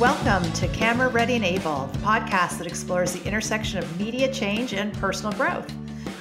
Welcome to Camera Ready and Able, the podcast that explores the intersection of media change and personal growth.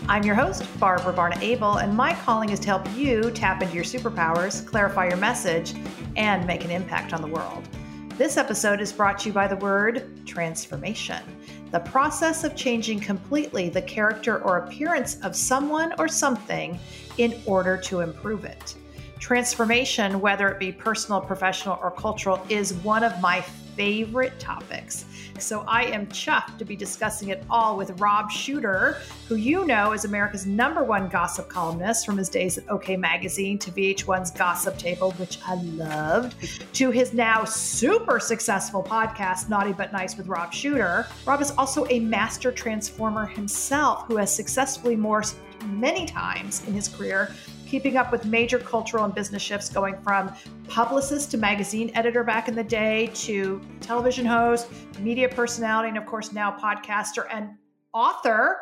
I'm your host, Barbara Barna Abel, and my calling is to help you tap into your superpowers, clarify your message, and make an impact on the world. This episode is brought to you by the word transformation, the process of changing completely the character or appearance of someone or something in order to improve it. Transformation, whether it be personal, professional, or cultural, is one of my favorite topics. So I am chuffed to be discussing it all with Rob Shooter, who you know is America's number one gossip columnist from his days at OK Magazine to VH1's Gossip Table, which I loved, to his now super successful podcast, Naughty But Nice with Rob Shooter. Rob is also a master transformer himself who has successfully morphed many times in his career keeping up with major cultural and business shifts going from publicist to magazine editor back in the day to television host, media personality, and of course now podcaster and author.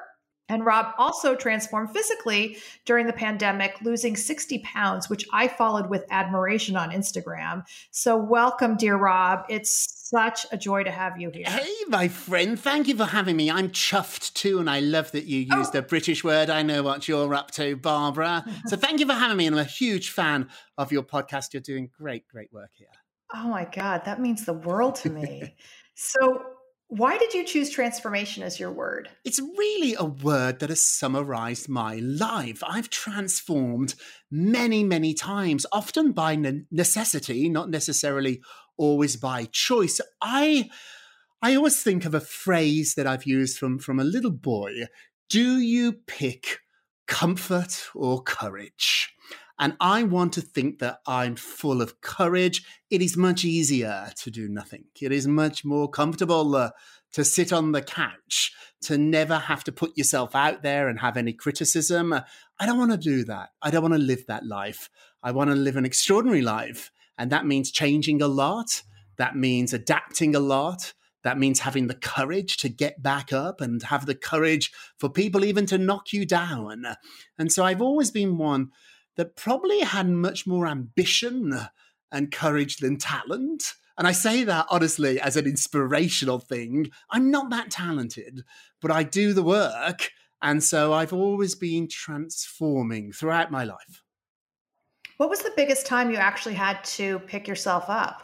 And Rob also transformed physically during the pandemic, losing 60 pounds, which I followed with admiration on Instagram. So, welcome, dear Rob. It's such a joy to have you here. Hey, my friend. Thank you for having me. I'm chuffed too, and I love that you used oh. a British word. I know what you're up to, Barbara. so thank you for having me, and I'm a huge fan of your podcast. You're doing great, great work here. Oh my God, that means the world to me. so, why did you choose transformation as your word? It's really a word that has summarized my life. I've transformed many, many times, often by necessity, not necessarily always by choice. I I always think of a phrase that I've used from from a little boy. Do you pick comfort or courage? And I want to think that I'm full of courage. It is much easier to do nothing. It is much more comfortable uh, to sit on the couch, to never have to put yourself out there and have any criticism. I don't want to do that. I don't want to live that life. I want to live an extraordinary life. And that means changing a lot. That means adapting a lot. That means having the courage to get back up and have the courage for people even to knock you down. And so I've always been one that probably had much more ambition and courage than talent. And I say that honestly as an inspirational thing. I'm not that talented, but I do the work. And so I've always been transforming throughout my life. What was the biggest time you actually had to pick yourself up?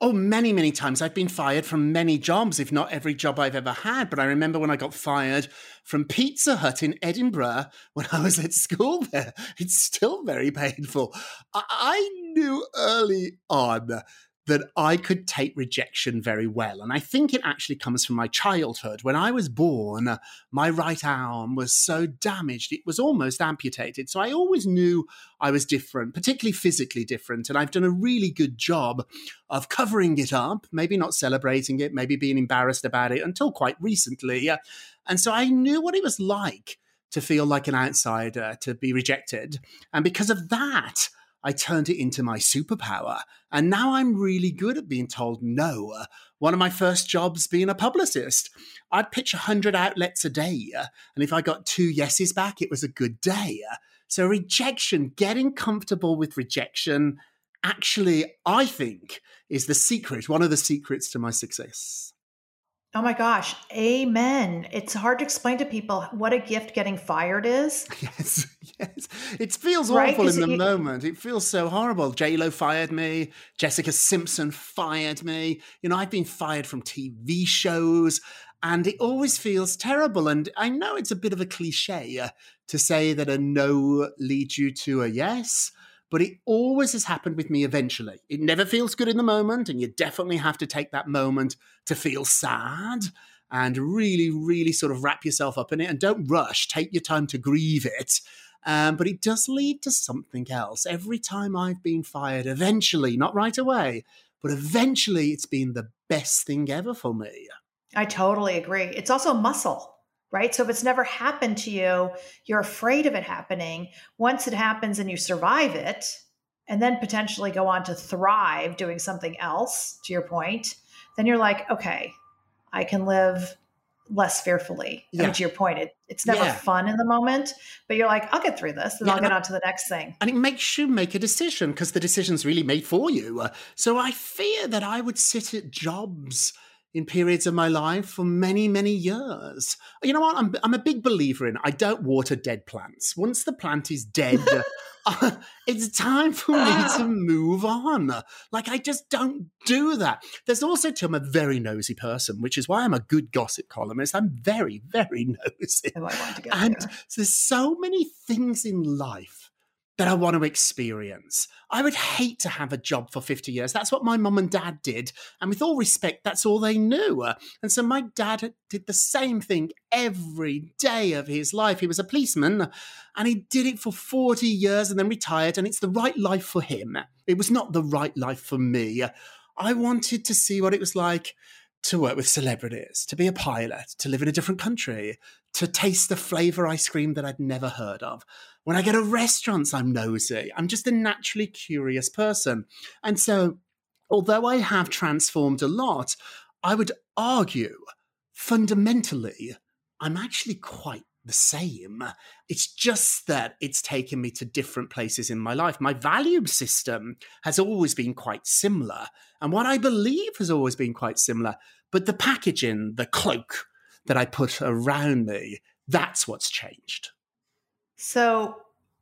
Oh, many, many times. I've been fired from many jobs, if not every job I've ever had. But I remember when I got fired from Pizza Hut in Edinburgh when I was at school there. It's still very painful. I knew early on that I could take rejection very well. And I think it actually comes from my childhood. When I was born, my right arm was so damaged, it was almost amputated. So I always knew I was different, particularly physically different. And I've done a really good job of covering it up, maybe not celebrating it, maybe being embarrassed about it until quite recently. And so I knew what it was like to feel like an outsider, to be rejected. And because of that, I turned it into my superpower. And now I'm really good at being told no. One of my first jobs being a publicist, I'd pitch 100 outlets a day. And if I got two yeses back, it was a good day. So, rejection, getting comfortable with rejection, actually, I think, is the secret, one of the secrets to my success. Oh my gosh, amen. It's hard to explain to people what a gift getting fired is. Yes, yes. It feels right? awful in the it, moment. It feels so horrible. J Lo fired me. Jessica Simpson fired me. You know, I've been fired from TV shows and it always feels terrible. And I know it's a bit of a cliche uh, to say that a no leads you to a yes but it always has happened with me eventually. It never feels good in the moment, and you definitely have to take that moment to feel sad and really, really sort of wrap yourself up in it and don't rush. Take your time to grieve it. Um, but it does lead to something else. Every time I've been fired, eventually, not right away, but eventually it's been the best thing ever for me. I totally agree. It's also muscle right? So if it's never happened to you, you're afraid of it happening. Once it happens and you survive it, and then potentially go on to thrive doing something else, to your point, then you're like, okay, I can live less fearfully. I Yeah. mean, to your point, it, it's never Yeah. fun in the moment, but you're like, I'll get through this and Yeah, I'll get on to the next thing. and it makes you make a decision because the decision's really made for you. So I fear that I would sit at jobs in periods of my life for many, many years. You know what? I'm, I'm a big believer in I don't water dead plants. Once the plant is dead, uh, it's time for me to move on. Like, I just don't do that. There's also, too, I'm a very nosy person, which is why I'm a good gossip columnist. I'm very, very nosy. Oh, I want to get And there. there's so many things in life that I want to experience. I would hate to have a job for 50 years. That's what my mum and dad did. And with all respect, that's all they knew. And so my dad did the same thing every day of his life. He was a policeman and he did it for 40 years and then retired. And it's the right life for him. It was not the right life for me. I wanted to see what it was like to work with celebrities, to be a pilot, to live in a different country, to taste the flavor ice cream that I'd never heard of. When I go to restaurants, I'm nosy. I'm just a naturally curious person. And so, although I have transformed a lot, I would argue fundamentally, I'm actually quite the same. It's just that it's taken me to different places in my life. My value system has always been quite similar, and what I believe has always been quite similar. But the packaging, the cloak that I put around me, that's what's changed. So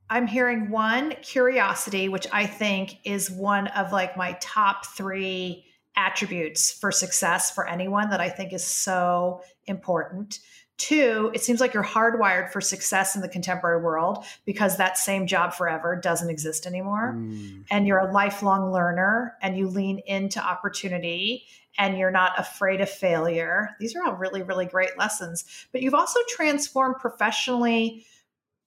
I'm hearing one curiosity, which I think is one of like my top three attributes for success for anyone that I think is so important. Two, it seems like you're hardwired for success in the contemporary world because that same job forever doesn't exist anymore. Mm. And you're a lifelong learner and you lean into opportunity and you're not afraid of failure. These are all really, really great lessons. But you've also transformed professionally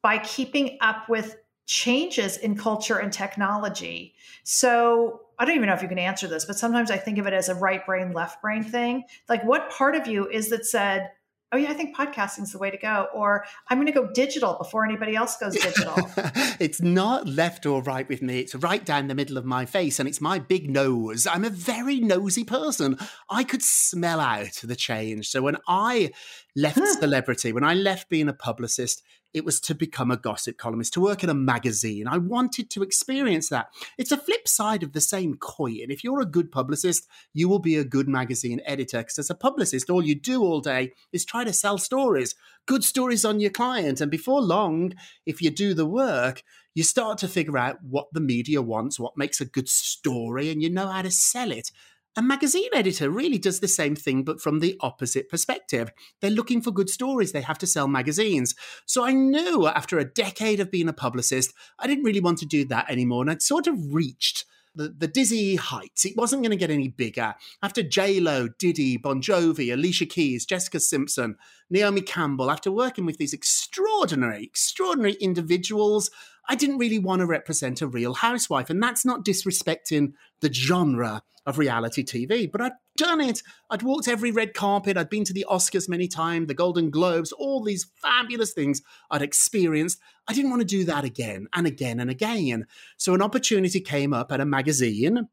by keeping up with changes in culture and technology. So I don't even know if you can answer this, but sometimes I think of it as a right brain, left brain thing. Like, what part of you is that said, oh, yeah, I think podcasting is the way to go? Or I'm going to go digital before anybody else goes digital. it's not left or right with me. It's right down the middle of my face, and it's my big nose. I'm a very nosy person. I could smell out the change. So when I left celebrity, when I left being a publicist, it was to become a gossip columnist, to work in a magazine. I wanted to experience that. It's a flip side of the same coin. If you're a good publicist, you will be a good magazine editor. Because as a publicist, all you do all day is try to sell stories, good stories on your client. And before long, if you do the work, you start to figure out what the media wants, what makes a good story, and you know how to sell it. A magazine editor really does the same thing, but from the opposite perspective. They're looking for good stories, they have to sell magazines. So I knew after a decade of being a publicist, I didn't really want to do that anymore. And I'd sort of reached the, the dizzy heights. It wasn't going to get any bigger. After J-Lo, Diddy, Bon Jovi, Alicia Keys, Jessica Simpson, Naomi Campbell, after working with these extraordinary, extraordinary individuals, I didn't really want to represent a real housewife. And that's not disrespecting the genre of reality TV, but I'd done it. I'd walked every red carpet. I'd been to the Oscars many times, the Golden Globes, all these fabulous things I'd experienced. I didn't want to do that again and again and again. So an opportunity came up at a magazine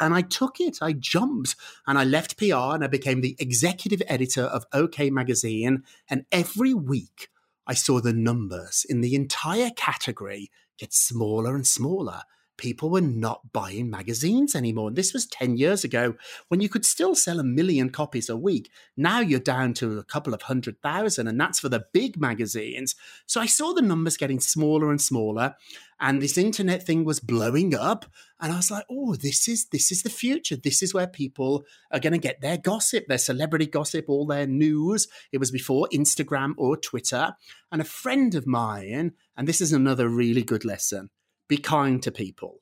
and I took it. I jumped and I left PR and I became the executive editor of OK Magazine. And every week I saw the numbers in the entire category get smaller and smaller. People were not buying magazines anymore. And this was 10 years ago when you could still sell a million copies a week. Now you're down to a couple of hundred thousand, and that's for the big magazines. So I saw the numbers getting smaller and smaller and this internet thing was blowing up and i was like oh this is this is the future this is where people are going to get their gossip their celebrity gossip all their news it was before instagram or twitter and a friend of mine and this is another really good lesson be kind to people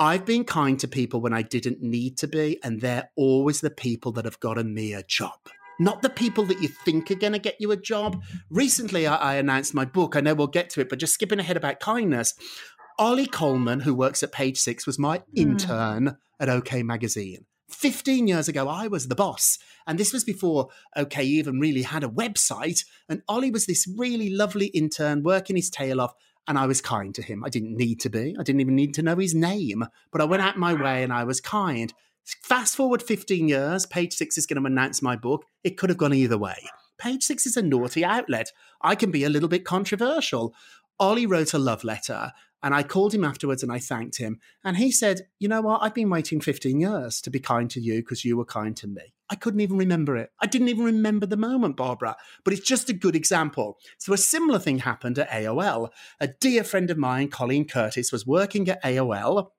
I've been kind to people when I didn't need to be, and they're always the people that have gotten me a job not the people that you think are going to get you a job. Recently, I, I, announced my book. I know we'll get to it, but just skipping ahead about kindness. Ollie Coleman, who works at Page Six, was my hmm. intern at OK Magazine. 15 years ago, I was the boss. And this was before OK even really had a website. And Ollie was this really lovely intern working his tail off. And I was kind to him. I didn't need to be. I didn't even need to know his name. But I went out my way and I was kind. Fast forward 15 years, page six is going to announce my book. It could have gone either way. Page Six is a naughty outlet. I can be a little bit controversial. Ollie wrote a love letter and I called him afterwards and I thanked him. And he said, You know what? I've been waiting 15 years to be kind to you because you were kind to me. I couldn't even remember it. I didn't even remember the moment, Barbara, but it's just a good example. So, a similar thing happened at AOL. A dear friend of mine, Colleen Curtis, was working at AOL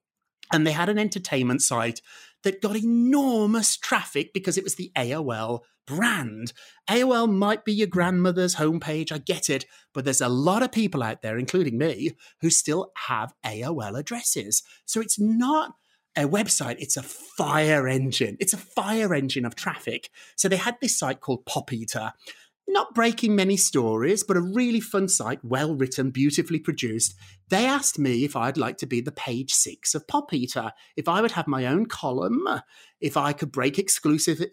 and they had an entertainment site that got enormous traffic because it was the AOL brand. AOL might be your grandmother's homepage, I get it, but there's a lot of people out there, including me, who still have AOL addresses. So it's not a website, it's a fire engine. It's a fire engine of traffic. So they had this site called Pop Eater. Not breaking many stories, but a really fun site, well written, beautifully produced. They asked me if I'd like to be the page six of Pop Eater, if I would have my own column, if I could break exclusive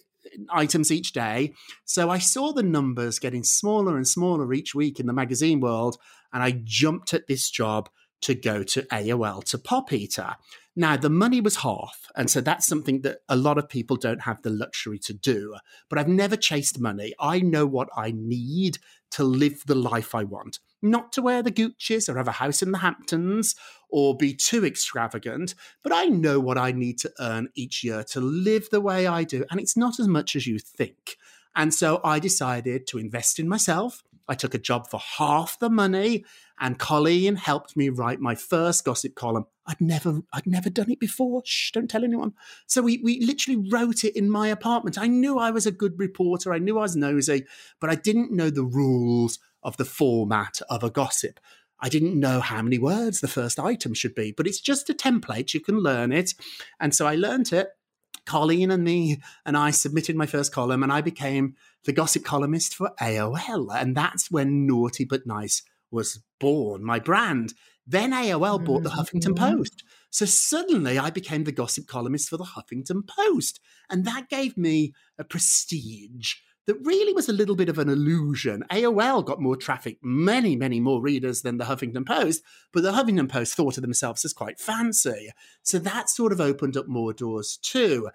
items each day. So I saw the numbers getting smaller and smaller each week in the magazine world, and I jumped at this job to go to AOL to Pop Eater. Now, the money was half. And so that's something that a lot of people don't have the luxury to do. But I've never chased money. I know what I need to live the life I want. Not to wear the Gucci's or have a house in the Hamptons or be too extravagant, but I know what I need to earn each year to live the way I do. And it's not as much as you think. And so I decided to invest in myself. I took a job for half the money, and Colleen helped me write my first gossip column. I'd never, I'd never done it before. Shh, don't tell anyone. So we, we literally wrote it in my apartment. I knew I was a good reporter. I knew I was nosy, but I didn't know the rules of the format of a gossip. I didn't know how many words the first item should be, but it's just a template. You can learn it. And so I learned it. Colleen and me and I submitted my first column, and I became the gossip columnist for AOL. And that's when Naughty But Nice was born, my brand. Then AOL bought the Huffington mm-hmm. Post. So suddenly I became the gossip columnist for the Huffington Post. And that gave me a prestige that really was a little bit of an illusion. AOL got more traffic, many, many more readers than the Huffington Post, but the Huffington Post thought of themselves as quite fancy. So that sort of opened up more doors too.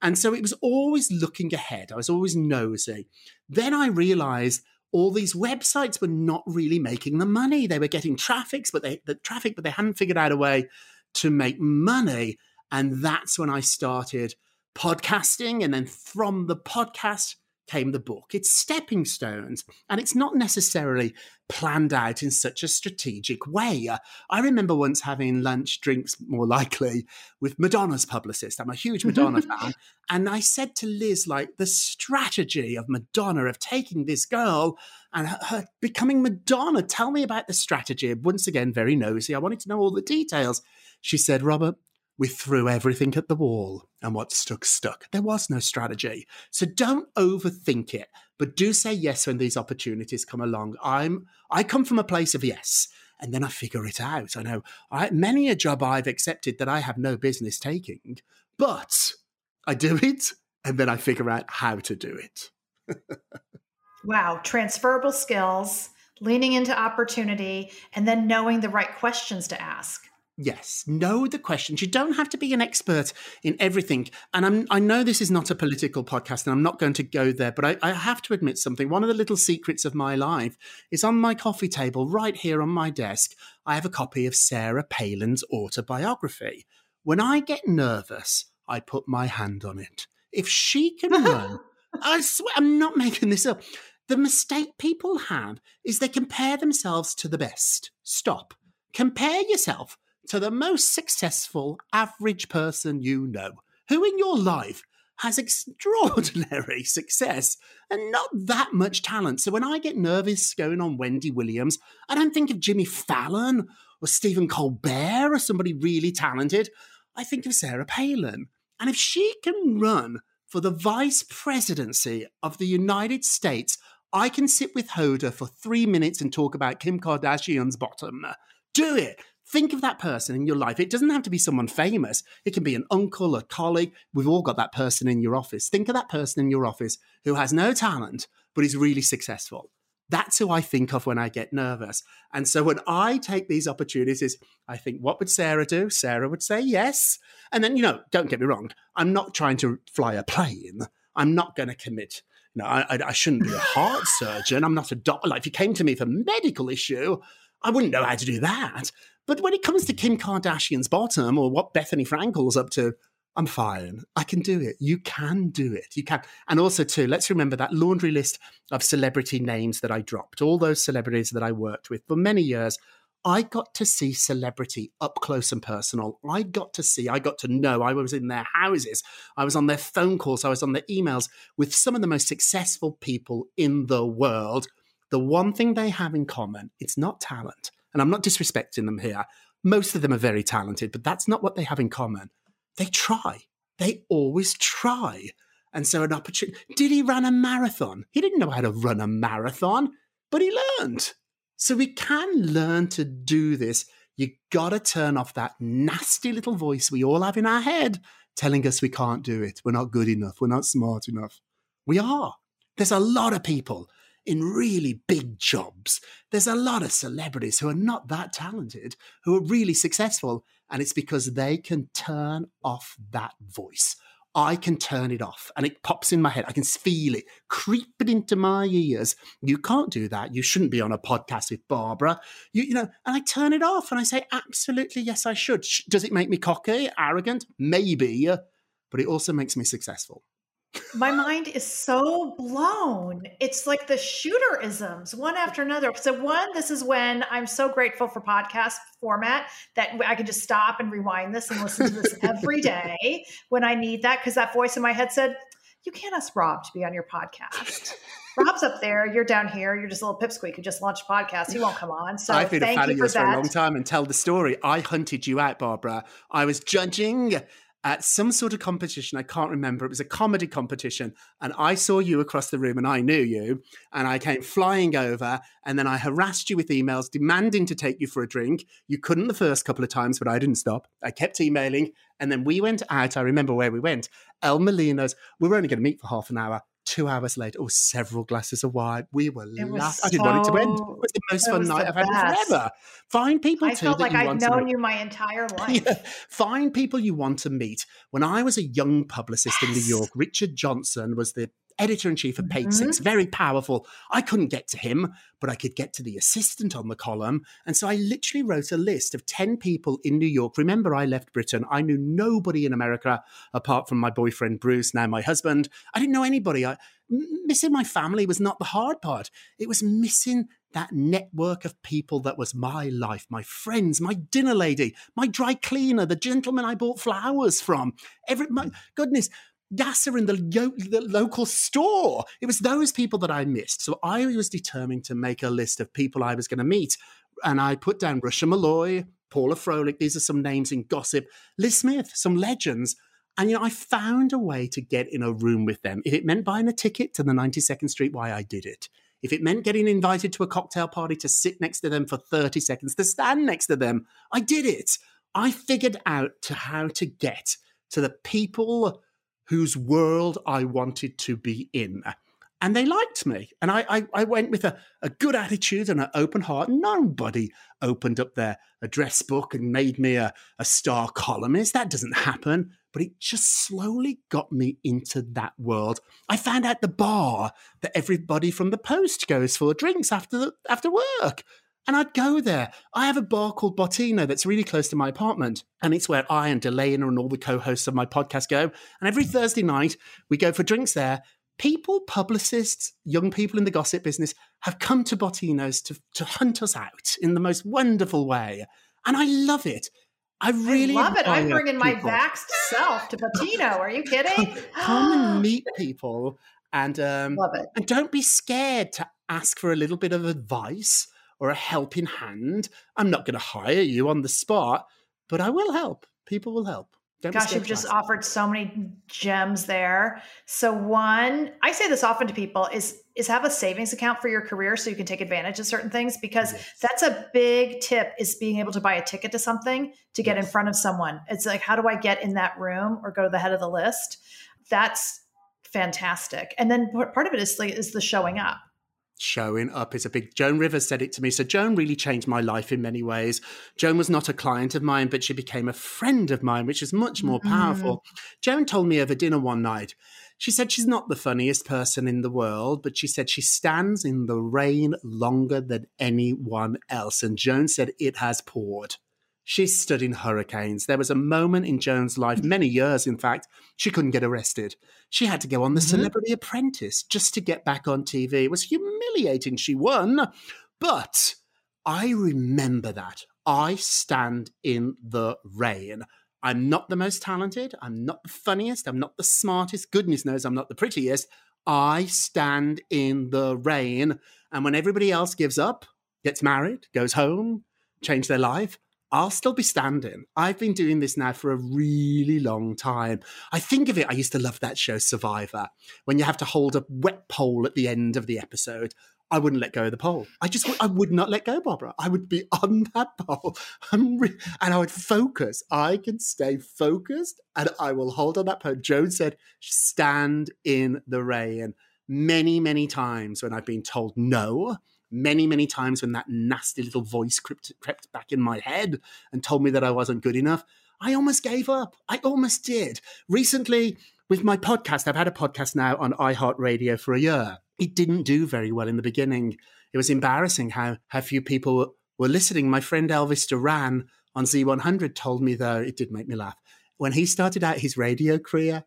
And so it was always looking ahead. I was always nosy. Then I realized all these websites were not really making the money. They were getting traffics, but they the traffic, but they hadn't figured out a way to make money. And that's when I started podcasting. And then from the podcast, came the book. It's stepping stones, and it's not necessarily planned out in such a strategic way. Uh, I remember once having lunch, drinks more likely, with Madonna's publicist. I'm a huge Madonna fan. And I said to Liz, like, the strategy of Madonna of taking this girl and her, her becoming Madonna, tell me about the strategy. Once again, very nosy. I wanted to know all the details. She said, Robert, we threw everything at the wall, and what stuck, stuck. There was no strategy. So don't overthink it, but do say yes when these opportunities come along. I'm I come from a place of yes, and then I figure it out. I know I, many a job I've accepted that I have no business taking, but I do it, and then I figure out how to do it. wow, transferable skills, leaning into opportunity, and then knowing the right questions to ask. Yes, know the questions. You don't have to be an expert in everything. And I'm, i know this is not a political podcast and I'm not going to go there, but I, I, have to admit something. One of the little secrets of my life is on my coffee table, right here on my desk. I have a copy of Sarah Palin's autobiography. When I get nervous, I put my hand on it. If she can run, I swear, I'm not making this up. The mistake people have is they compare themselves to the best. Stop. Compare yourself to the most successful average person you know, who in your life has extraordinary success and not that much talent. So when I get nervous going on Wendy Williams, I don't think of Jimmy Fallon or Stephen Colbert or somebody really talented. I think of Sarah Palin. And if she can run for the vice presidency of the United States, I can sit with Hoda for three minutes and talk about Kim Kardashian's bottom. Do it. Think of that person in your life. It doesn't have to be someone famous. It can be an uncle, a colleague. We've all got that person in your office. Think of that person in your office who has no talent, but is really successful. That's who I think of when I get nervous. And so when I take these opportunities, I think, what would Sarah do? Sarah would say yes. And then, you know, don't get me wrong, I'm not trying to fly a plane. I'm not going to commit You know, I, I shouldn't be a heart surgeon. I'm not a doctor. Like if you came to me for medical issue, I wouldn't know how to do that. But when it comes to Kim Kardashian's bottom or what Bethenny Frankel's up to, I'm fine. I can do it. You can do it. You can. And also, too, let's remember that laundry list of celebrity names that I dropped, all those celebrities that I worked with for many years. I got to see celebrity up close and personal. I got to see, I got to know. I was in their houses, I was on their phone calls, I was on their emails with some of the most successful people in the world. The one thing they have in common, it's not talent. And I'm not disrespecting them here. Most of them are very talented, but that's not what they have in common they try. They always try. And so an opportunity. Did he run a marathon? He didn't know how to run a marathon, but he learned. So we can learn to do this. You got to turn off that nasty little voice we all have in our head telling us we can't do it. We're not good enough. We're not smart enough. We are. There's a lot of people in really big jobs. There's a lot of celebrities who are not that talented, who are really successful, and it's because they can turn off that voice. I can turn it off and it pops in my head. I can feel it creeping into my ears. You can't do that. You shouldn't be on a podcast with Barbara. You, you know, and I turn it off and I say, absolutely, yes, I should. Does it make me cocky, arrogant? Maybe, uh, but it also makes me successful. My mind is so blown. It's like the shooterisms one after another. So, one, this is when I'm so grateful for podcast format that I can just stop and rewind this and listen to this every day when I need that. Because that voice in my head said, You can't ask Rob to be on your podcast. Rob's up there, you're down here, you're just a little pipsqueak who just launched a podcast. He won't come on. So I've been a fan of yours for, for a long time and tell the story. I hunted you out, Barbara. I was judging at some sort of competition. I can't remember. It was a comedy competition. And I saw you across the room and I knew you. And I came flying over and then I harassed you with emails demanding to take you for a drink. You couldn't the first couple of times, but I didn't stop. I kept emailing. And then we went out. I remember where we went. El Molino's. We were only going to meet for half an hour two hours later, oh, several glasses of wine. We were laughing. I didn't want it to end. It was the most fun night I've had forever. Find people I too. felt like I've known you my entire life. yeah. Find people you want to meet. When I was a young publicist yes. in New York, Richard Johnson was the editor in chief of Page mm-hmm. Six, very powerful. I couldn't get to him, but I could get to the assistant on the column. And so I literally wrote a list of 10 people in New York. Remember, I left Britain. I knew nobody in America apart from my boyfriend, Bruce, now my husband. I didn't know anybody. I, missing my family was not the hard part, it was missing that network of people that was my life, my friends, my dinner lady, my dry cleaner, the gentleman I bought flowers from. Every my goodness, Gasser in the, the local store. It was those people that I missed. So I was determined to make a list of people I was going to meet. And I put down Rush & Molloy, Paula Froelich. These are some names in gossip. Liz Smith, some legends. And, you know, I found a way to get in a room with them. If it meant buying a ticket to the 92nd Street, Y I did it. If it meant getting invited to a cocktail party to sit next to them for 30 seconds, to stand next to them, I did it. I figured out to how to get to the people whose world I wanted to be in. And they liked me. And I, I, I went with a, a good attitude and an open heart. Nobody opened up their address book and made me a, a star columnist. That doesn't happen. But it just slowly got me into that world. I found out the bar that everybody from the Post goes for drinks after, the, after work. And I'd go there. I have a bar called Bottino that's really close to my apartment. And it's where I and Delana and all the co hosts of my podcast go. And every Thursday night, we go for drinks there. People, publicists, young people in the gossip business have come to Bottino's to, to hunt us out in the most wonderful way. And I love it. I really I love it. I'm bringing people. my vaxxed self to Bottino. Are you kidding? Come, come and meet people and um, love it. And don't be scared to ask for a little bit of advice or a helping hand. I'm not going to hire you on the spot, but I will help. People will help. Don't Gosh, you've just offered so many gems there. So one, I say this often to people is is have a savings account for your career so you can take advantage of certain things because yes. that's a big tip is being able to buy a ticket to something to get yes. in front of someone. It's like how do I get in that room or go to the head of the list? That's fantastic. And then part of it is like is the showing up showing up is a big joan rivers said it to me. So joan really changed my life in many ways. Joan was not a client of mine but she became a friend of mine which is much more powerful. Mm-hmm. Joan told me over dinner one night she said she's not the funniest person in the world but she said she stands in the rain longer than anyone else. And joan said it has poured She's studying hurricanes. There was a moment in Joan's life, many years in fact, she couldn't get arrested. She had to go on The mm-hmm. Celebrity Apprentice just to get back on TV. It was humiliating. She won. But I remember that. I stand in the rain. I'm not the most talented. I'm not the funniest. I'm not the smartest. Goodness knows I'm not the prettiest. I stand in the rain. And when everybody else gives up, gets married, goes home, change their life, I'll still be standing. I've been doing this now for a really long time. I think of it, I used to love that show, Survivor, when you have to hold a wet pole at the end of the episode. I wouldn't let go of the pole. I just, I would not let go, Barbara. I would be on that pole re- and I would focus. I can stay focused and I will hold on that pole. Joan said, stand in the rain. Many, many times when I've been told no, many, many times when that nasty little voice crept, crept back in my head and told me that I wasn't good enough, I almost gave up. I almost did. Recently, with my podcast, I've had a podcast now on iHeartRadio for a year. It didn't do very well in the beginning. It was embarrassing how, how few people were listening. My friend Elvis Duran on Z100 told me, though, it did make me laugh. When he started out his radio career,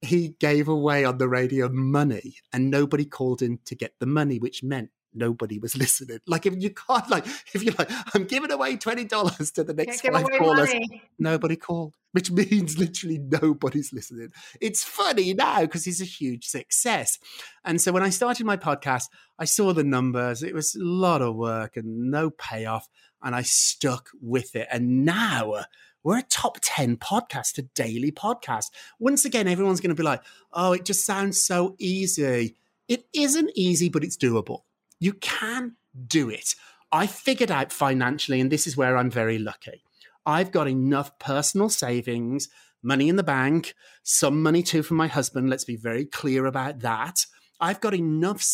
he gave away on the radio money and nobody called in to get the money, which meant nobody was listening. Like if you can't, like if you're like, I'm giving away twenty dollars to the next five callers, money. nobody called, which means literally nobody's listening. It's funny now because he's a huge success. And so when I started my podcast, I saw the numbers. It was a lot of work and no payoff, and I stuck with it. And now we're a top 10 podcast, a daily podcast. Once again, everyone's going to be like, oh, it just sounds so easy. It isn't easy, but it's doable. You can do it. I figured out financially, and this is where I'm very lucky. I've got enough personal savings, money in the bank, some money too from my husband. Let's be very clear about that. I've got enough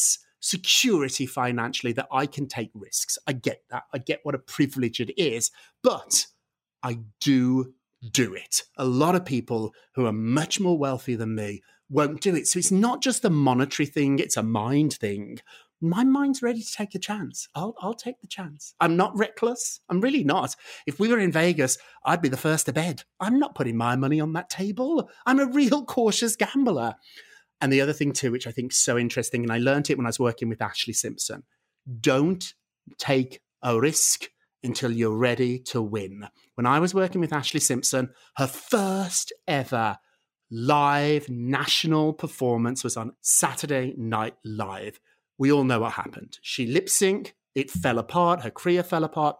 security financially that I can take risks. I get that. I get what a privilege it is, but I do do it. A lot of people who are much more wealthy than me won't do it. So it's not just a monetary thing, it's a mind thing my mind's ready to take a chance. I'll, I'll take the chance. I'm not reckless. I'm really not. If we were in Vegas, I'd be the first to bed. I'm not putting my money on that table. I'm a real cautious gambler. And the other thing, too, which I think is so interesting, and I learned it when I was working with Ashlee Simpson don't take a risk until you're ready to win. When I was working with Ashlee Simpson, her first ever live national performance was on Saturday Night Live we all know what happened. She lip synced, it fell apart, her career fell apart.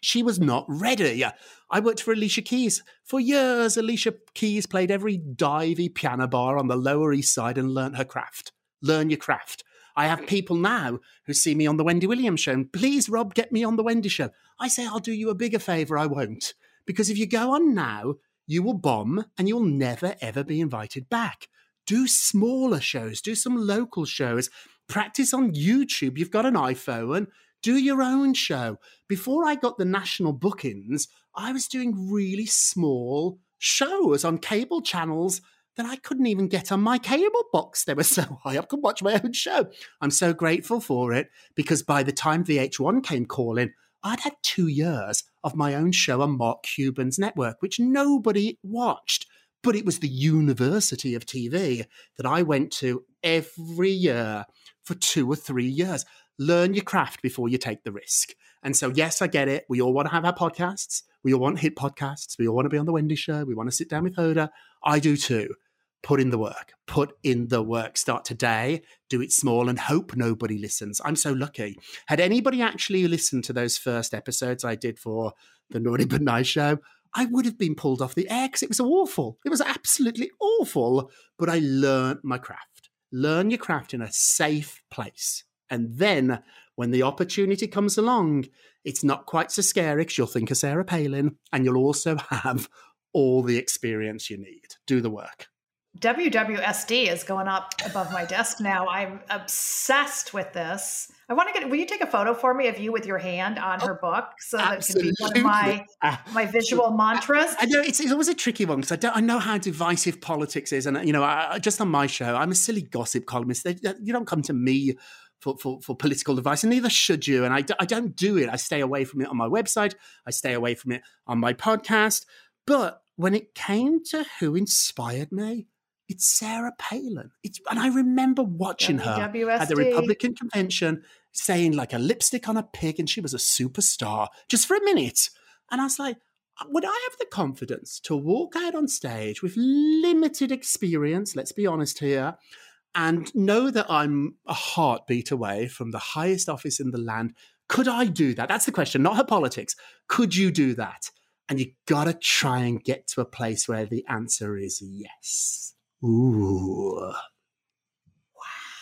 She was not ready. I worked for Alicia Keys. For years, Alicia Keys played every divey piano bar on the Lower East Side and learnt her craft. Learn your craft. I have people now who see me on the Wendy Williams show and please, Rob, get me on the Wendy show. I say, I'll do you a bigger favor. I won't. Because if you go on now, you will bomb and you'll never, ever be invited back. Do smaller shows, do some local shows practice on YouTube. You've got an iPhone, do your own show. Before I got the national bookings, I was doing really small shows on cable channels that I couldn't even get on my cable box. They were so high up, could watch my own show. I'm so grateful for it because by the time VH1 came calling, I'd had two years of my own show on Mark Cuban's network, which nobody watched. But it was the University of TV that I went to every year for two or three years. Learn your craft before you take the risk. And so, yes, I get it. We all want to have our podcasts. We all want hit podcasts. We all want to be on the Wendy show. We want to sit down with Hoda. I do too. Put in the work. Put in the work. Start today. Do it small and hope nobody listens. I'm so lucky. Had anybody actually listened to those first episodes I did for the Naughty But Nice show, I would have been pulled off the air because it was awful. It was absolutely awful. But I learned my craft learn your craft in a safe place. And then when the opportunity comes along, it's not quite so scary because you'll think of Sarah Palin and you'll also have all the experience you need. Do the work. WWSD is going up above my desk now. I'm obsessed with this. I want to get. Will you take a photo for me of you with your hand on her book so that it can be one of my my visual mantras? I know it's, it's always a tricky one because I don't. I know how divisive politics is, and you know, I, just on my show, I'm a silly gossip columnist. They, you don't come to me for, for, for, political advice, and neither should you. And I, I don't do it. I stay away from it on my website. I stay away from it on my podcast. But when it came to who inspired me, it's Sarah Palin. It's, and I remember watching her at the Republican convention saying like a lipstick on a pig and she was a superstar just for a minute. And I was like, would I have the confidence to walk out on stage with limited experience, let's be honest here, and know that I'm a heartbeat away from the highest office in the land? Could I do that? That's the question, not her politics. Could you do that? And you gotta try and get to a place where the answer is yes. Ooh.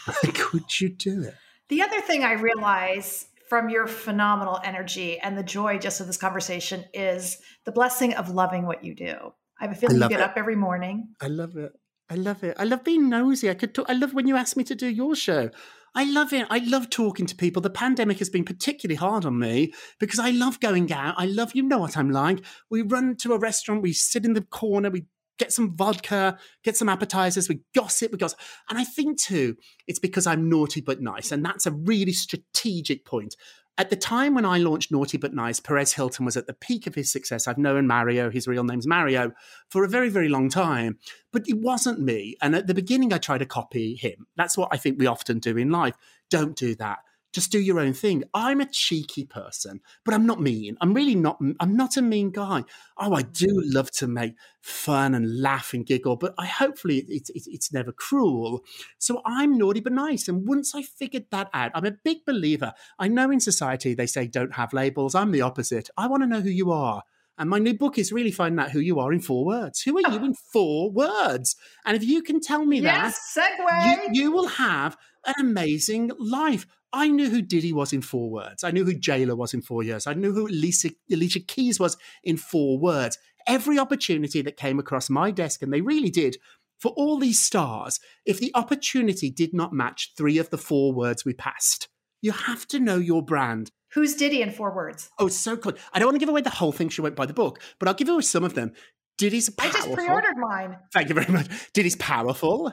Wow. Could you do it? The other thing I realize from your phenomenal energy and the joy just of this conversation is the blessing of loving what you do. I have a feeling you get it. up every morning. I love it. I love it. I love being nosy. I could talk, I love when you ask me to do your show. I love it. I love talking to people. The pandemic has been particularly hard on me because I love going out. I love, you know what I'm like. We run to a restaurant, we sit in the corner, we get some vodka, get some appetizers, we gossip, we gossip. And I think too, it's because I'm naughty but nice. And that's a really strategic point. At the time when I launched Naughty But Nice, Perez Hilton was at the peak of his success. I've known Mario, his real name's Mario, for a very, very long time. But it wasn't me. And at the beginning, I tried to copy him. That's what I think we often do in life. Don't do that just do your own thing. I'm a cheeky person, but I'm not mean. I'm really not. I'm not a mean guy. Oh, I do love to make fun and laugh and giggle, but I hopefully it's it's, it's never cruel. So I'm naughty but nice. And once I figured that out, I'm a big believer. I know in society they say don't have labels. I'm the opposite. I want to know who you are. And my new book is really finding out who you are in four words. Who are you ah. in four words? And if you can tell me yes, that, segue. You, you will have an amazing life. I knew who Diddy was in four words. I knew who JLo was in four years. I knew who Alicia, Alicia Keys was in four words. Every opportunity that came across my desk, and they really did, for all these stars, if the opportunity did not match three of the four words we passed, you have to know your brand. Who's Diddy in four words? Oh, so good. I don't want to give away the whole thing. She went by the book, but I'll give away some of them. Diddy's powerful. I just pre-ordered mine. Thank you very much. Diddy's powerful.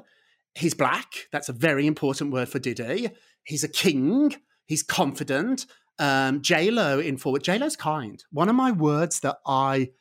He's black. That's a very important word for Diddy. He's a king. He's confident. Um, J Lo in forward. J Lo's kind. One of my words that I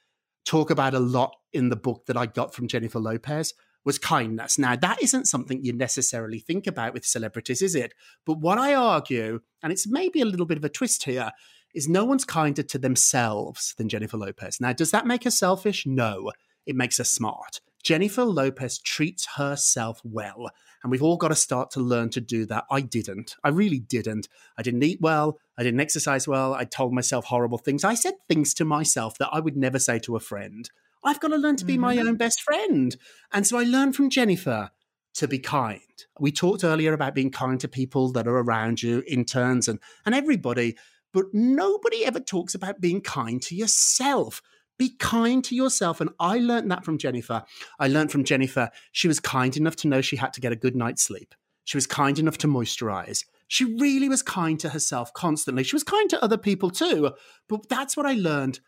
talk about a lot in the book that I got from Jennifer Lopez was kindness. Now, that isn't something you necessarily think about with celebrities, is it? But what I argue, and it's maybe a little bit of a twist here, is no one's kinder to themselves than Jennifer Lopez. Now, does that make her selfish? No, it makes her smart. Jennifer Lopez treats herself well. And we've all got to start to learn to do that. I didn't. I really didn't. I didn't eat well. I didn't exercise well. I told myself horrible things. I said things to myself that I would never say to a friend. I've got to learn to be mm-hmm. my own best friend. And so I learned from Jennifer to be kind. We talked earlier about being kind to people that are around you, interns and, and everybody, but nobody ever talks about being kind to yourself. Be kind to yourself. And I learned that from Jennifer. I learned from Jennifer, she was kind enough to know she had to get a good night's sleep. She was kind enough to moisturize. She really was kind to herself constantly. She was kind to other people too. But that's what I learned.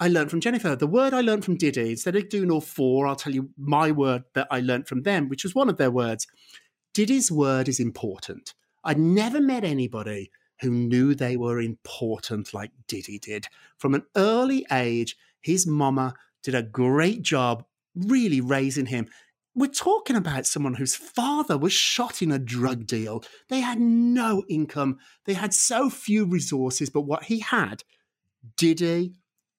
I learned from Jennifer. The word I learned from Diddy, instead of doing all four, I'll tell you my word that I learned from them, which was one of their words. Diddy's word is important. I'd never met anybody who knew they were important like Diddy did. From an early age, his mama did a great job really raising him. We're talking about someone whose father was shot in a drug deal. They had no income, they had so few resources, but what he had, Diddy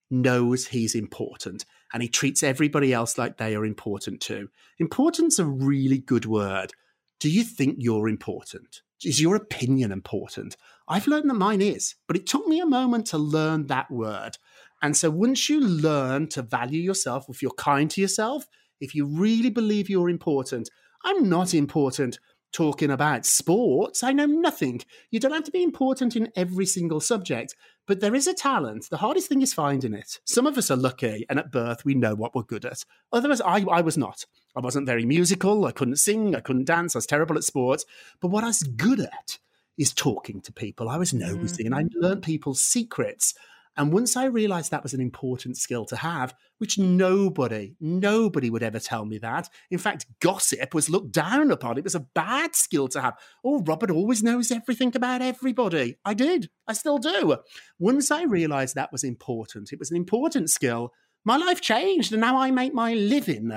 knows he's important and he treats everybody else like they are important too. Important's a really good word. Do you think you're important? Is your opinion important? I've learned that mine is, but it took me a moment to learn that word. And so once you learn to value yourself, if you're kind to yourself, if you really believe you're important, I'm not important talking about sports. I know nothing. You don't have to be important in every single subject, but there is a talent. The hardest thing is finding it. Some of us are lucky, and at birth, we know what we're good at. Otherwise, I, I was not. I wasn't very musical. I couldn't sing. I couldn't dance. I was terrible at sports. But what I was good at is talking to people. I was nosy mm-hmm. and I learned people's secrets. And once I realized that was an important skill to have, which nobody, nobody would ever tell me that. In fact, gossip was looked down upon. It was a bad skill to have. Oh, Robert always knows everything about everybody. I did. I still do. Once I realized that was important, it was an important skill, my life changed. And now I make my living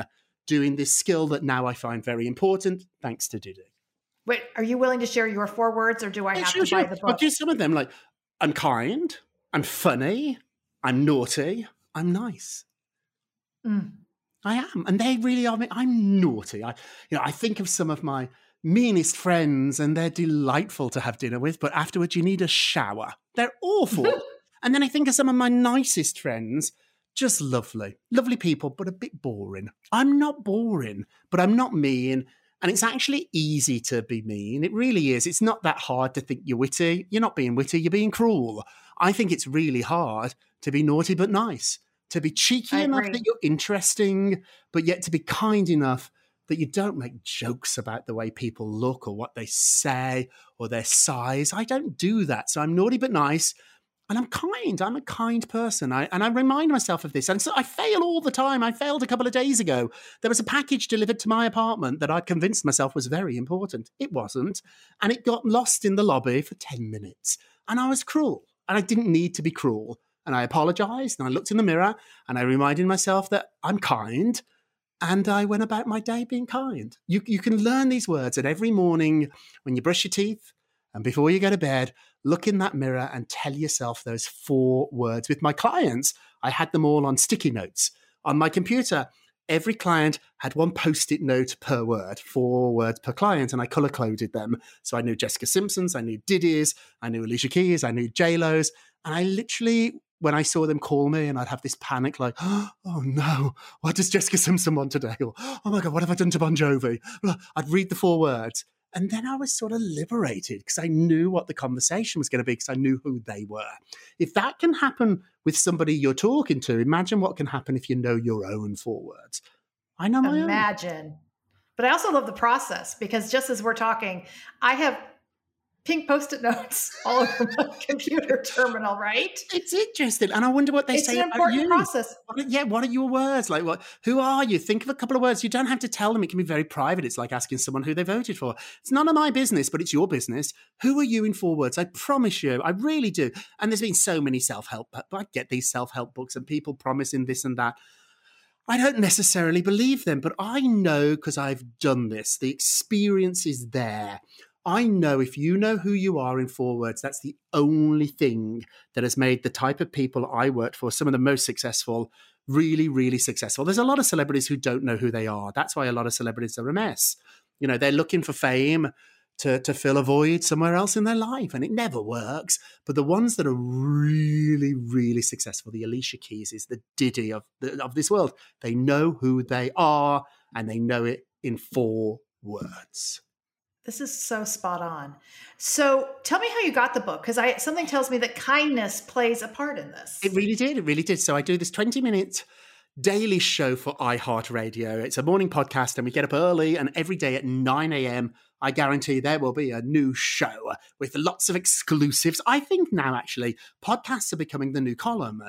doing this skill that now I find very important, thanks to Diddy. Wait, are you willing to share your four words or do I yeah, have sure, to sure. buy the book? I'll do some of them. Like, I'm kind. I'm funny, I'm naughty, I'm nice. Mm. I am, and they really are. I'm naughty. I, you know, I think of some of my meanest friends, and they're delightful to have dinner with. But afterwards, you need a shower. They're awful. and then I think of some of my nicest friends, just lovely, lovely people, but a bit boring. I'm not boring, but I'm not mean. And it's actually easy to be mean. It really is. It's not that hard to think you're witty. You're not being witty, you're being cruel. I think it's really hard to be naughty but nice, to be cheeky enough that you're interesting, but yet to be kind enough that you don't make jokes about the way people look or what they say or their size. I don't do that. So I'm naughty but nice. And I'm kind. I'm a kind person. I, and I remind myself of this. And so I fail all the time. I failed a couple of days ago. There was a package delivered to my apartment that I'd convinced myself was very important. It wasn't. And it got lost in the lobby for 10 minutes. And I was cruel and I didn't need to be cruel. And I apologized and I looked in the mirror and I reminded myself that I'm kind and I went about my day being kind. You, you can learn these words, and every morning when you brush your teeth and before you go to bed, look in that mirror and tell yourself those four words. With my clients, I had them all on sticky notes on my computer every client had one post-it note per word, four words per client, and I color coded them. So I knew Jessica Simpson's, I knew Diddy's, I knew Alicia Keys, I knew J Lo's, and I literally. When I saw them call me, and I'd have this panic, like, "Oh no, what does Jessica Simpson want today?" Or, "Oh my god, what have I done to Bon Jovi?" I'd read the four words, and then I was sort of liberated because I knew what the conversation was going to be because I knew who they were. If that can happen with somebody you're talking to, imagine what can happen if you know your own four words. I know my Imagine. Own. But I also love the process because just as we're talking, I have pink post-it notes all over my computer terminal, right? It's interesting, and I wonder what they it's say an about you. Process. What, yeah, what are your words? Like, what? Who are you? Think of a couple of words. You don't have to tell them. It can be very private. It's like asking someone who they voted for. It's none of my business, but it's your business. Who are you in four words? I promise you, I really do. And there's been so many self-help. But I get these self-help books and people promising this and that. I don't necessarily believe them, but I know because I've done this. The experience is there. I know if you know who you are in four words, that's the only thing that has made the type of people I worked for some of the most successful, really, really successful. There's a lot of celebrities who don't know who they are. That's why a lot of celebrities are a mess. You know, they're looking for fame to, to fill a void somewhere else in their life, and it never works. But the ones that are really, really successful, the Alicia Keys, is the Diddy of, the, of this world, they know who they are and they know it in four words. This is so spot on. So tell me how you got the book because I something tells me that kindness plays a part in this. It really did. It really did. So I do this 20 minute daily show for iHeartRadio. It's a morning podcast and we get up early and every day at 9 a.m. I guarantee there will be a new show with lots of exclusives. I think now actually podcasts are becoming the new column.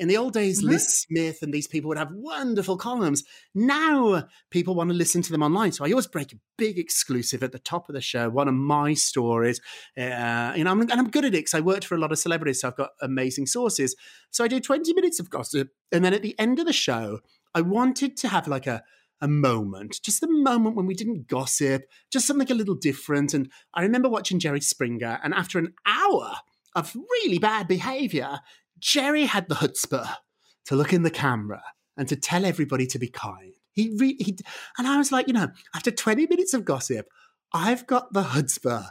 In the old days, mm-hmm. Liz Smith and these people would have wonderful columns. Now people want to listen to them online. So I always break a big exclusive at the top of the show, one of my stories. Uh, you know, I'm, and I'm good at it because I worked for a lot of celebrities, so I've got amazing sources. So I do 20 minutes of gossip. And then at the end of the show, I wanted to have like a, a moment, just a moment when we didn't gossip, just something a little different. And I remember watching Jerry Springer, and after an hour of really bad behavior, Jerry had the chutzpah to look in the camera and to tell everybody to be kind. He, re- he and I was like, you know, after 20 minutes of gossip, I've got the chutzpah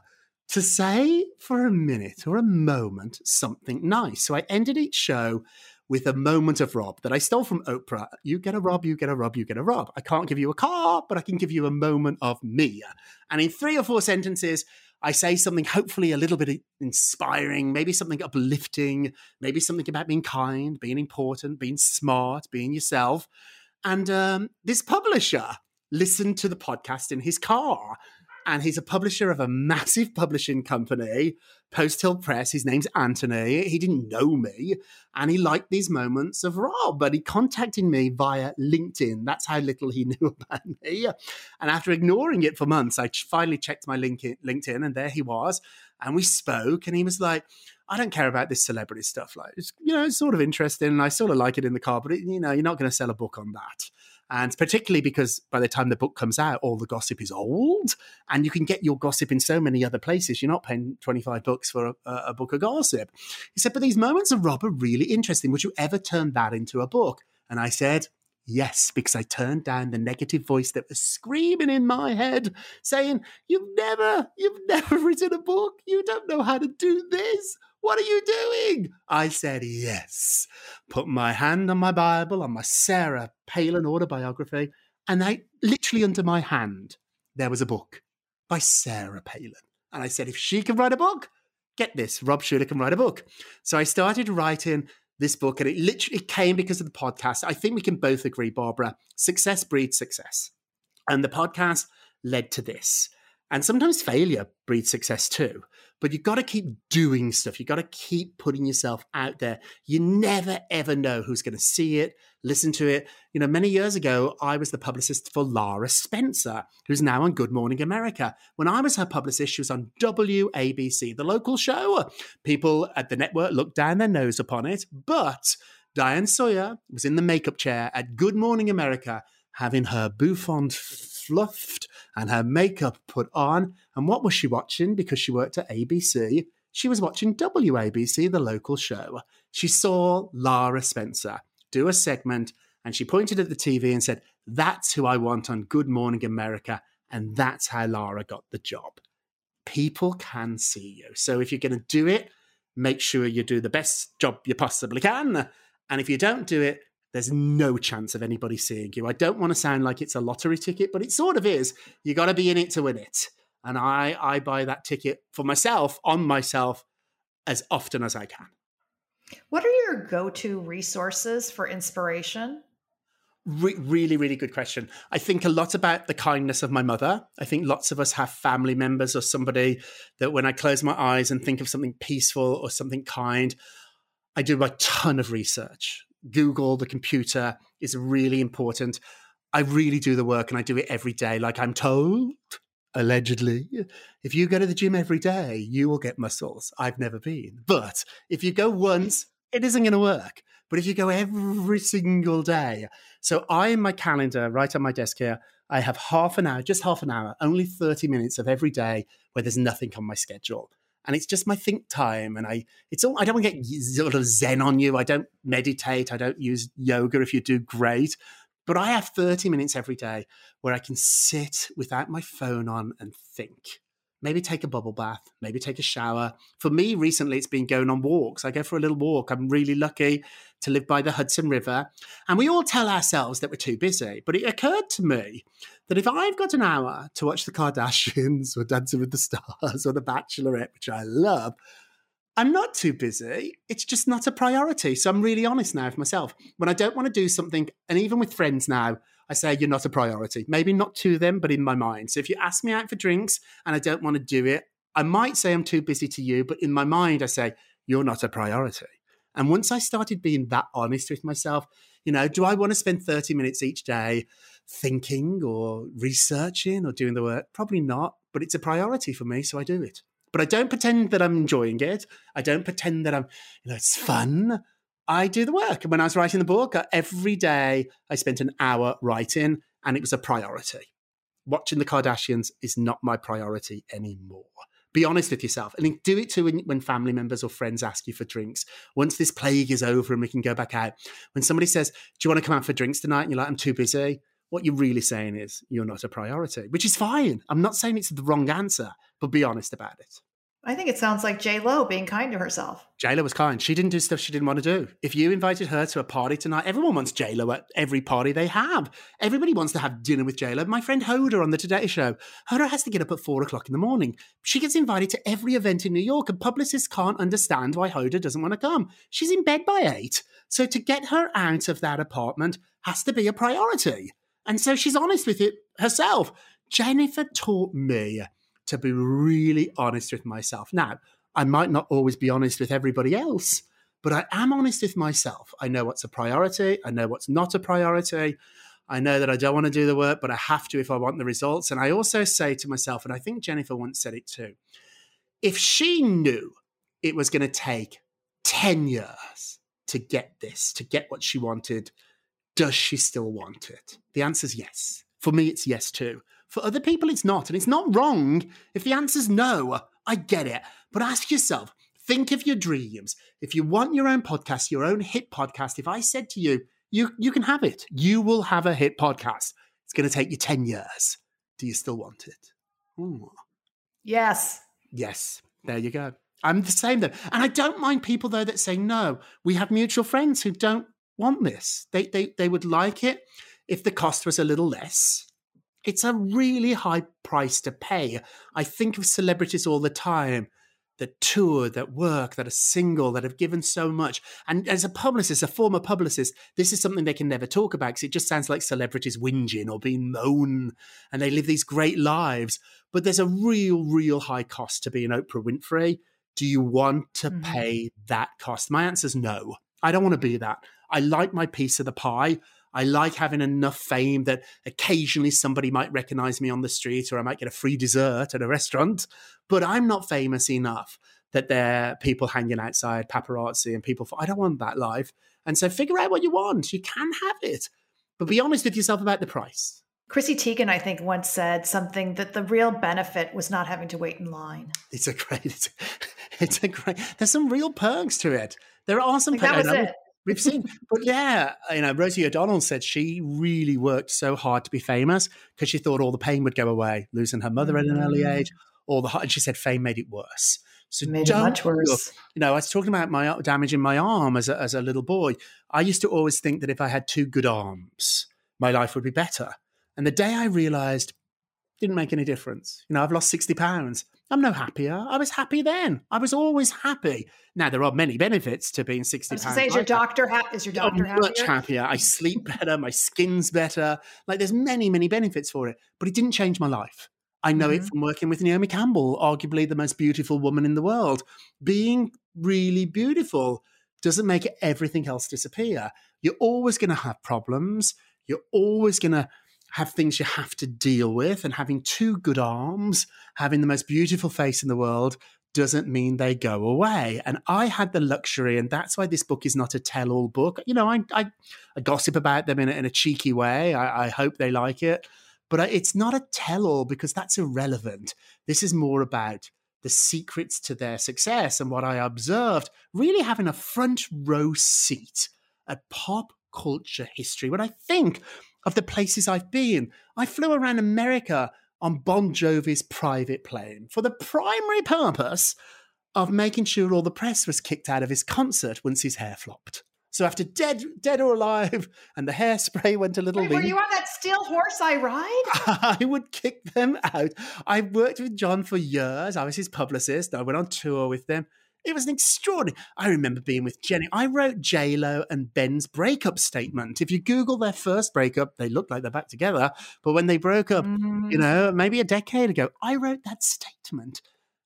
to say for a minute or a moment something nice. So I ended each show with a moment of Rob that I stole from Oprah. You get a Rob, you get a Rob, you get a Rob. I can't give you a car, but I can give you a moment of me. And in three or four sentences, I say something hopefully a little bit inspiring, maybe something uplifting, maybe something about being kind, being important, being smart, being yourself. And um, this publisher listened to the podcast in his car and he's a publisher of a massive publishing company, Post Hill Press. His name's Anthony. He didn't know me, and he liked these moments of Rob, but he contacted me via LinkedIn. That's how little he knew about me. And after ignoring it for months, I finally checked my LinkedIn, and there he was. And we spoke, and he was like, I don't care about this celebrity stuff. Like, it's, you know, it's sort of interesting, and I sort of like it in the car, but it, you know, you're not going to sell a book on that. And particularly because by the time the book comes out, all the gossip is old, and you can get your gossip in so many other places. You're not paying 25 bucks for a, a book of gossip. He said, But these moments of Rob are really interesting. Would you ever turn that into a book? And I said, Yes, because I turned down the negative voice that was screaming in my head, saying, You've never, you've never written a book. You don't know how to do this. What are you doing? I said, Yes. Put my hand on my Bible, on my Sarah Palin autobiography, and I literally under my hand, there was a book by Sarah Palin. And I said, If she can write a book, get this, Rob Shuter can write a book. So I started writing this book, and it literally came because of the podcast. I think we can both agree, Barbara, success breeds success. And the podcast led to this. And sometimes failure breeds success too but you've got to keep doing stuff. You've got to keep putting yourself out there. You never, ever know who's going to see it, listen to it. You know, many years ago, I was the publicist for Lara Spencer, who's now on Good Morning America. When I was her publicist, she was on WABC, the local show. People at the network looked down their nose upon it, but Diane Sawyer was in the makeup chair at Good Morning America having her bouffant fluffed and her makeup put on. And what was she watching? Because she worked at ABC, she was watching WABC, the local show. She saw Lara Spencer do a segment and she pointed at the TV and said, That's who I want on Good Morning America. And that's how Lara got the job. People can see you. So if you're going to do it, make sure you do the best job you possibly can. And if you don't do it, there's no chance of anybody seeing you. I don't want to sound like it's a lottery ticket, but it sort of is. You got to be in it to win it. And I, I buy that ticket for myself, on myself, as often as I can. What are your go to resources for inspiration? Re- really, really good question. I think a lot about the kindness of my mother. I think lots of us have family members or somebody that when I close my eyes and think of something peaceful or something kind, I do a ton of research. Google, the computer is really important. I really do the work and I do it every day, like I'm told, allegedly. If you go to the gym every day, you will get muscles. I've never been. But if you go once, it isn't going to work. But if you go every single day, so I in my calendar, right on my desk here, I have half an hour, just half an hour, only 30 minutes of every day where there's nothing on my schedule and it's just my think time. And I, it's all, I don't want to get sort of zen on you. I don't meditate. I don't use yoga. If you do, great. But I have 30 minutes every day where I can sit without my phone on and think maybe take a bubble bath, maybe take a shower. For me, recently, it's been going on walks. I go for a little walk. I'm really lucky to live by the Hudson River. And we all tell ourselves that we're too busy. But it occurred to me that if I've got an hour to watch the Kardashians or Dancing with the Stars or The Bachelorette, which I love, I'm not too busy. It's just not a priority. So I'm really honest now with myself. When I don't want to do something, and even with friends now, I say you're not a priority. Maybe not to them, but in my mind. So if you ask me out for drinks and I don't want to do it, I might say I'm too busy to you, but in my mind, I say you're not a priority. And once I started being that honest with myself, you know, do I want to spend 30 minutes each day thinking or researching or doing the work? Probably not, but it's a priority for me, so I do it. But I don't pretend that I'm enjoying it. I don't pretend that I'm, you know, it's fun. I do the work. And when I was writing the book, uh, every day I spent an hour writing, and it was a priority. Watching the Kardashians is not my priority anymore. Be honest with yourself and do it too when, when family members or friends ask you for drinks. Once this plague is over and we can go back out, when somebody says, Do you want to come out for drinks tonight? And you're like, I'm too busy. What you're really saying is, You're not a priority, which is fine. I'm not saying it's the wrong answer, but be honest about it. I think it sounds like J Lo being kind to herself. J Lo was kind. She didn't do stuff she didn't want to do. If you invited her to a party tonight, everyone wants J Lo at every party they have. Everybody wants to have dinner with J Lo. My friend Hoda on the Today Show, Hoda has to get up at four o'clock in the morning. She gets invited to every event in New York, and publicists can't understand why Hoda doesn't want to come. She's in bed by eight, so to get her out of that apartment has to be a priority. And so she's honest with it herself. Jennifer taught me to be really honest with myself. Now, I might not always be honest with everybody else, but I am honest with myself. I know what's a priority, I know what's not a priority. I know that I don't want to do the work, but I have to if I want the results. And I also say to myself, and I think Jennifer once said it too if she knew it was going to take 10 years to get this, to get what she wanted, does she still want it? The answer is yes. For me, it's yes too. For other people, it's not. And it's not wrong. If the answer's no, I get it. But ask yourself, think of your dreams. If you want your own podcast, your own hit podcast, if I said to you, you, you can have it, you will have a hit podcast. It's going to take you 10 years. Do you still want it? Ooh. Yes. Yes. There you go. I'm the same though. And I don't mind people though that say no. We have mutual friends who don't want this. They they they would like it if the cost was a little less. It's a really high price to pay. I think of celebrities all the time that tour, that work, that are single, that have given so much. And as a publicist, a former publicist, this is something they can never talk about because it just sounds like celebrities whinging or being moan and they live these great lives. But there's a real, real high cost to being an Oprah Winfrey. Do you want to mm-hmm. pay that cost? My answer is no. I don't want to be that. I like my piece of the pie. I like having enough fame that occasionally somebody might recognize me on the street or I might get a free dessert at a restaurant, but I'm not famous enough that there are people hanging outside, paparazzi, and people. I don't want that life. And so figure out what you want. You can have it, but be honest with yourself about the price. Chrissy Teigen, I think, once said something that the real benefit was not having to wait in line. It's a great, it's, it's a great. There's some real perks to it. There are some. Like that was it. We've seen, but yeah, you know, Rosie O'Donnell said she really worked so hard to be famous because she thought all the pain would go away, losing her mother at an early mm. age, all the and she said fame made it worse. So made it much worse. You know, I was talking about my damage in my arm as a, as a little boy. I used to always think that if I had two good arms, my life would be better. And the day I realized didn't make any difference. You know, I've lost 60 pounds. I'm no happier. I was happy then. I was always happy. Now there are many benefits to being 60 pounds. Say, is your doctor ha- is your doctor I'm much happier? I sleep better. My skin's better. Like there's many, many benefits for it. But it didn't change my life. I know mm-hmm. it from working with Naomi Campbell, arguably the most beautiful woman in the world. Being really beautiful doesn't make everything else disappear. You're always going to have problems. You're always going to have things you have to deal with, and having two good arms, having the most beautiful face in the world, doesn't mean they go away. And I had the luxury, and that's why this book is not a tell all book. You know, I, I, I, gossip about them in a, in a cheeky way. I, I hope they like it. But it's not a tell all because that's irrelevant. This is more about the secrets to their success and what I observed really having a front row seat at pop culture history. When I think of the places I've been. I flew around America on Bon Jovi's private plane for the primary purpose of making sure all the press was kicked out of his concert once his hair flopped. So after Dead, Dead or Alive, and the hairspray went a little. Wait, were you on that steel horse I ride? I would kick them out. I worked with John for years. I was his publicist. I went on tour with them. It was an extraordinary. I remember being with Jenny. I wrote J Lo and Ben's breakup statement. If you Google their first breakup, they look like they're back together. But when they broke up, mm. you know, maybe a decade ago, I wrote that statement.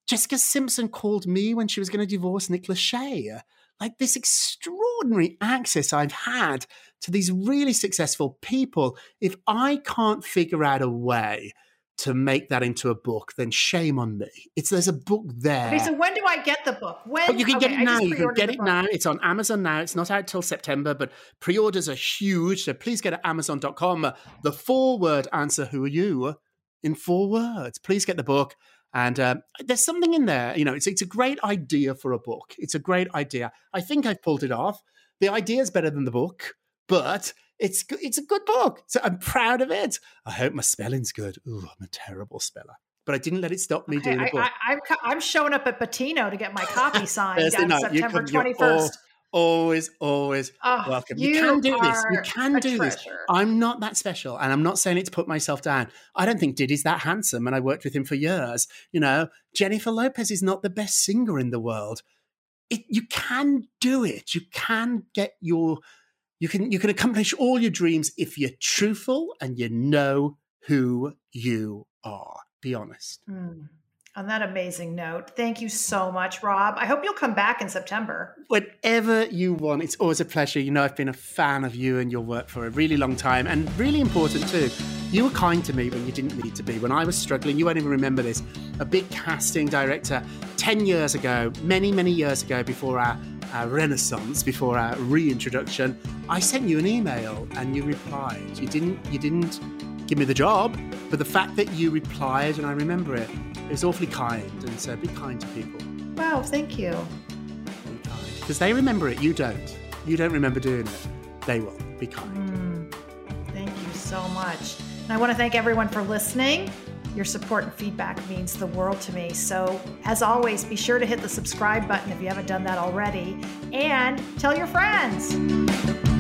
Jessica Simpson called me when she was going to divorce Nick Lachey. Like this extraordinary access I've had to these really successful people. If I can't figure out a way to make that into a book, then shame on me. It's there's a book there. Okay, so when do I get the book? When oh, you can okay, get it now. You can get it now. It's on Amazon now. It's not out till September, but pre-orders are huge. So please get at Amazon.com. The four-word answer: Who are you? In four words. Please get the book. And uh, there's something in there. You know, it's it's a great idea for a book. It's a great idea. I think I've pulled it off. The idea is better than the book, but it's it's a good book. So I'm proud of it. I hope my spelling's good. Ooh, I'm a terrible speller. But I didn't let it stop me okay, doing the book. I, am showing up at Patino to get my copy signed on September 21st. always, always oh, welcome. You, you, can do this. You can do treasure. this. I'm not that special, and I'm not saying it to put myself down. I don't think Diddy's that handsome, and I worked with him for years. You know, Jennifer Lopez is not the best singer in the world. It, you can do it. You can get your you can you can accomplish all your dreams if you're truthful and you know who you are. Be honest. Mm. On that amazing note, thank you so much, Rob. I hope you'll come back in September. Whenever you want, it's always a pleasure. You know, I've been a fan of you and your work for a really long time, and really important too. You were kind to me when you didn't need to be. When I was struggling, you won't even remember this. A big casting director 10 years ago, many, many years ago, before our, our renaissance, before our reintroduction, I sent you an email and you replied. You didn't, you didn't give me the job, but the fact that you replied and I remember it, it was awfully kind. And so be kind to people. Wow, thank you. Be kind. Because they remember it, you don't. You don't remember doing it. They will. Be kind. Mm, thank you so much. And I want to thank everyone for listening. Your support and feedback means the world to me. So, as always, be sure to hit the subscribe button if you haven't done that already and tell your friends.